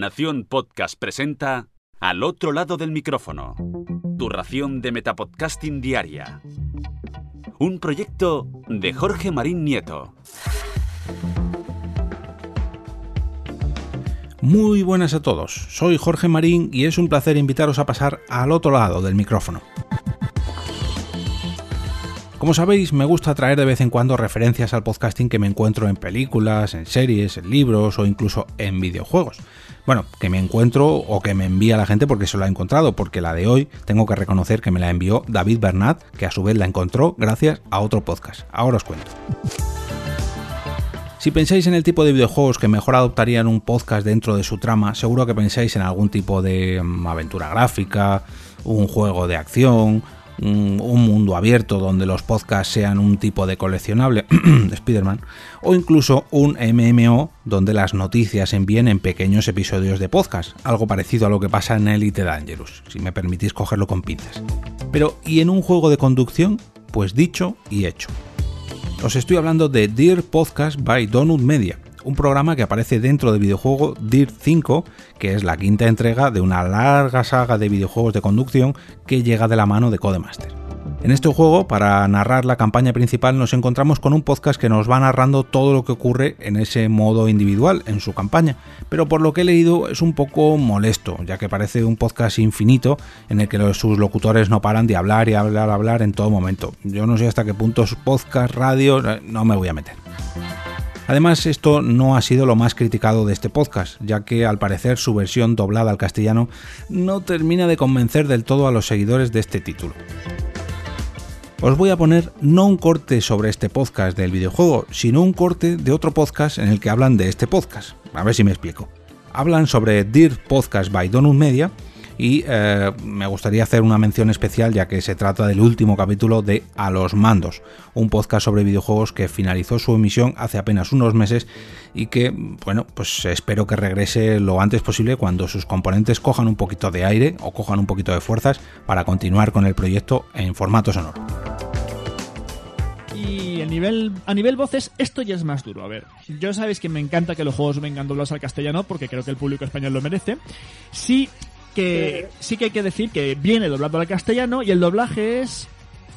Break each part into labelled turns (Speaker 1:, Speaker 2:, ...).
Speaker 1: Nación Podcast presenta Al otro lado del micrófono. Tu ración de Metapodcasting Diaria. Un proyecto de Jorge Marín Nieto.
Speaker 2: Muy buenas a todos, soy Jorge Marín y es un placer invitaros a pasar al otro lado del micrófono. Como sabéis, me gusta traer de vez en cuando referencias al podcasting que me encuentro en películas, en series, en libros o incluso en videojuegos. Bueno, que me encuentro o que me envía la gente porque se lo ha encontrado, porque la de hoy tengo que reconocer que me la envió David Bernat, que a su vez la encontró gracias a otro podcast. Ahora os cuento. Si pensáis en el tipo de videojuegos que mejor adoptarían un podcast dentro de su trama, seguro que pensáis en algún tipo de mm, aventura gráfica, un juego de acción, un, mundo abierto donde los podcasts sean un tipo de coleccionable de Spider-Man, o incluso un MMO donde las noticias envíen en pequeños episodios de podcast, algo parecido a lo que pasa en Elite Dangerous, si me permitís cogerlo con pinzas. Pero, ¿y en un juego de conducción? Pues dicho y hecho. Os estoy hablando de Dear Podcast by Donut Media, un programa que aparece dentro del videojuego Dirt 5, que es la quinta entrega de una larga saga de videojuegos de conducción que llega de la mano de Codemaster. En este juego, para narrar la campaña principal, nos encontramos con un podcast que nos va narrando todo lo que ocurre en ese modo individual, en su campaña, pero por lo que he leído es un poco molesto, ya que parece un podcast infinito en el que sus locutores no paran de hablar y hablar, hablar en todo momento. Yo no sé hasta qué punto es podcast, radio, no me voy a meter. Además, esto no ha sido lo más criticado de este podcast, ya que al parecer su versión doblada al castellano no termina de convencer del todo a los seguidores de este título. Os voy a poner no un corte sobre este podcast del videojuego, sino un corte de otro podcast en el que hablan de este podcast. A ver si me explico. Hablan sobre Dear Podcast by Donut Media, y eh, me gustaría hacer una mención especial ya que se trata del último capítulo de A los Mandos, un podcast sobre videojuegos que finalizó su emisión hace apenas unos meses y que, bueno, pues espero que regrese lo antes posible cuando sus componentes cojan un poquito de aire o cojan un poquito de fuerzas para continuar con el proyecto en formato sonoro.
Speaker 3: Y a nivel, a nivel voces, esto ya es más duro. A ver, yo sabéis que me encanta que los juegos vengan doblados al castellano porque creo que el público español lo merece. Sí, que sí que hay que decir que viene doblado al castellano y el doblaje es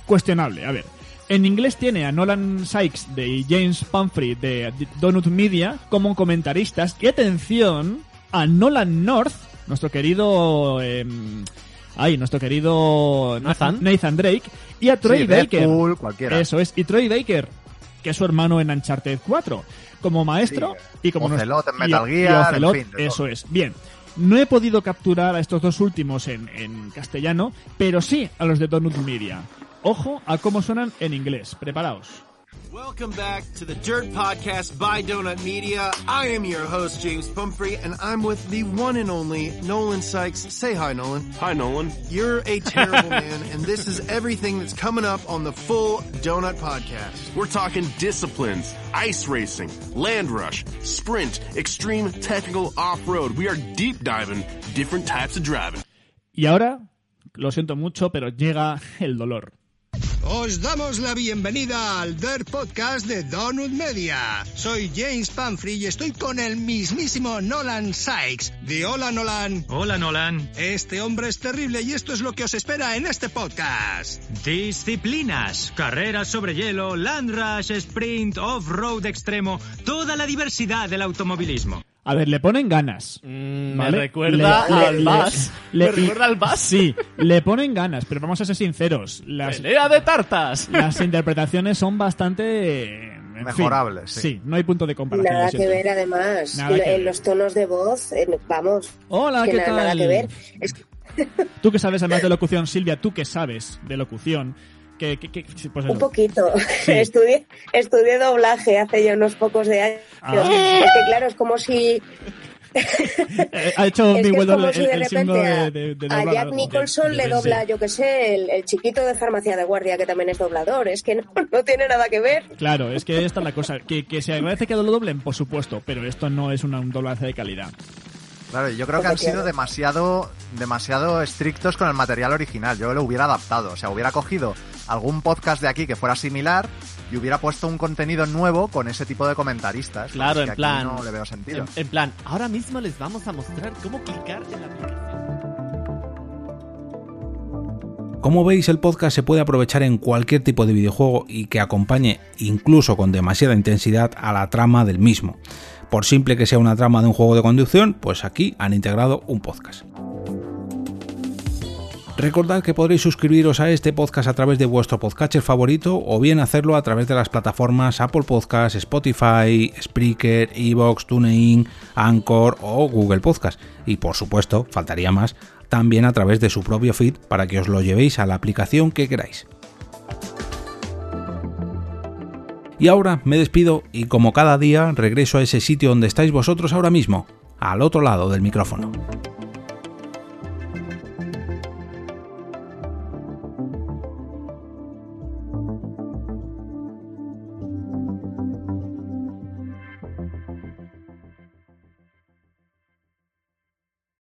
Speaker 3: cuestionable. A ver, en inglés tiene a Nolan Sykes de James Pumphrey de Donut Media como comentaristas. Y atención a Nolan North, nuestro querido... Eh, ay, nuestro querido
Speaker 4: Nathan.
Speaker 3: Nathan Drake. Y a Troy
Speaker 4: Sí,
Speaker 3: Baker.
Speaker 4: Deadpool, cualquiera.
Speaker 3: Eso es. Y Troy Baker, que es su hermano en Uncharted 4. Como maestro y como...
Speaker 4: Ocelot en Metal
Speaker 3: y
Speaker 4: Gear, en
Speaker 3: Ocelot,
Speaker 4: fin,
Speaker 3: eso es. Bien. No he podido capturar a estos dos últimos en, en castellano, pero sí a los de Donut Media. Ojo a cómo suenan en inglés. Preparaos.
Speaker 5: Welcome back to the Dirt Podcast by Donut Media. I am your host, James Pumphrey, and I'm with the one and only Nolan Sykes. Say hi, Nolan.
Speaker 6: Hi, Nolan.
Speaker 5: You're a terrible man, and this is everything that's coming up on the full Donut Podcast.
Speaker 6: We're talking disciplines, ice racing, land rush, sprint, extreme technical off-road. We are deep diving different types of driving.
Speaker 3: Y ahora, lo siento mucho, pero llega el dolor.
Speaker 7: Os damos la bienvenida al Dirt Podcast de Donut Media. Soy James Pumphrey y estoy con el mismísimo Nolan Sykes. De Hola Nolan.
Speaker 8: Hola Nolan.
Speaker 7: Este hombre es terrible y esto es lo que os espera en este podcast.
Speaker 8: Disciplinas, carreras sobre hielo, land rush, sprint, off-road extremo, toda la diversidad del automovilismo.
Speaker 3: A ver, le ponen ganas.
Speaker 4: Me
Speaker 3: ¿vale?
Speaker 4: recuerda
Speaker 3: Le-
Speaker 4: al
Speaker 3: le-
Speaker 4: Bass.
Speaker 3: le-
Speaker 4: Me recuerda al Bass.
Speaker 3: Sí, le ponen ganas, pero vamos a ser sinceros. Las,
Speaker 4: ¡Pelea de tartas!
Speaker 3: las interpretaciones son bastante... en fin,
Speaker 4: Mejorables, sí.
Speaker 3: Sí, no hay punto de comparación.
Speaker 9: Nada que ver, además.
Speaker 3: Nada que
Speaker 9: en
Speaker 3: ver.
Speaker 9: los tonos de voz, en- vamos.
Speaker 3: Hola,
Speaker 9: que
Speaker 3: ¿qué
Speaker 9: nada,
Speaker 3: tal?
Speaker 9: nada que ver. Es que
Speaker 3: Tú que sabes además de locución, Silvia, tú que sabes de locución, pues
Speaker 9: un poquito. estudié, estudié doblaje hace ya unos pocos de años.
Speaker 3: Ah.
Speaker 9: Es que claro, es como si.
Speaker 3: Ha hecho
Speaker 9: Es
Speaker 3: mi
Speaker 9: que es
Speaker 3: Weddle
Speaker 9: como
Speaker 3: el,
Speaker 9: si de
Speaker 3: el
Speaker 9: a,
Speaker 3: de, de, de
Speaker 9: a Jack Nicholson
Speaker 3: de-
Speaker 9: le dobla,
Speaker 3: sí.
Speaker 9: yo que sé, el, el chiquito de farmacia de guardia que también es doblador. Es que no, no tiene nada que ver.
Speaker 3: Claro, es que esta es la cosa. Que, que se agradece que lo doblen, por supuesto, pero esto no es una, un doblaje de calidad.
Speaker 4: Claro, yo creo que han sido demasiado, demasiado estrictos con el material original. Yo lo hubiera adaptado. O sea, hubiera cogido algún podcast de aquí que fuera similar y hubiera puesto un contenido nuevo con ese tipo de comentaristas.
Speaker 10: Claro, en
Speaker 4: que aquí
Speaker 10: plan.
Speaker 4: No le veo sentido.
Speaker 10: En, en plan, ahora mismo les vamos a mostrar cómo clicar en la aplicación.
Speaker 2: Como veis, el podcast se puede aprovechar en cualquier tipo de videojuego y que acompañe, incluso con demasiada intensidad, a la trama del mismo. Por simple que sea una trama de un juego de conducción, pues aquí han integrado un podcast. Recordad que podréis suscribiros a este podcast a través de vuestro podcatcher favorito o bien hacerlo a través de las plataformas Apple Podcasts, Spotify, Spreaker, Evox, TuneIn, Anchor o Google Podcast. Y por supuesto, faltaría más, también a través de su propio feed para que os lo llevéis a la aplicación que queráis. Y ahora me despido y como cada día regreso a ese sitio donde estáis vosotros ahora mismo, al otro lado del micrófono.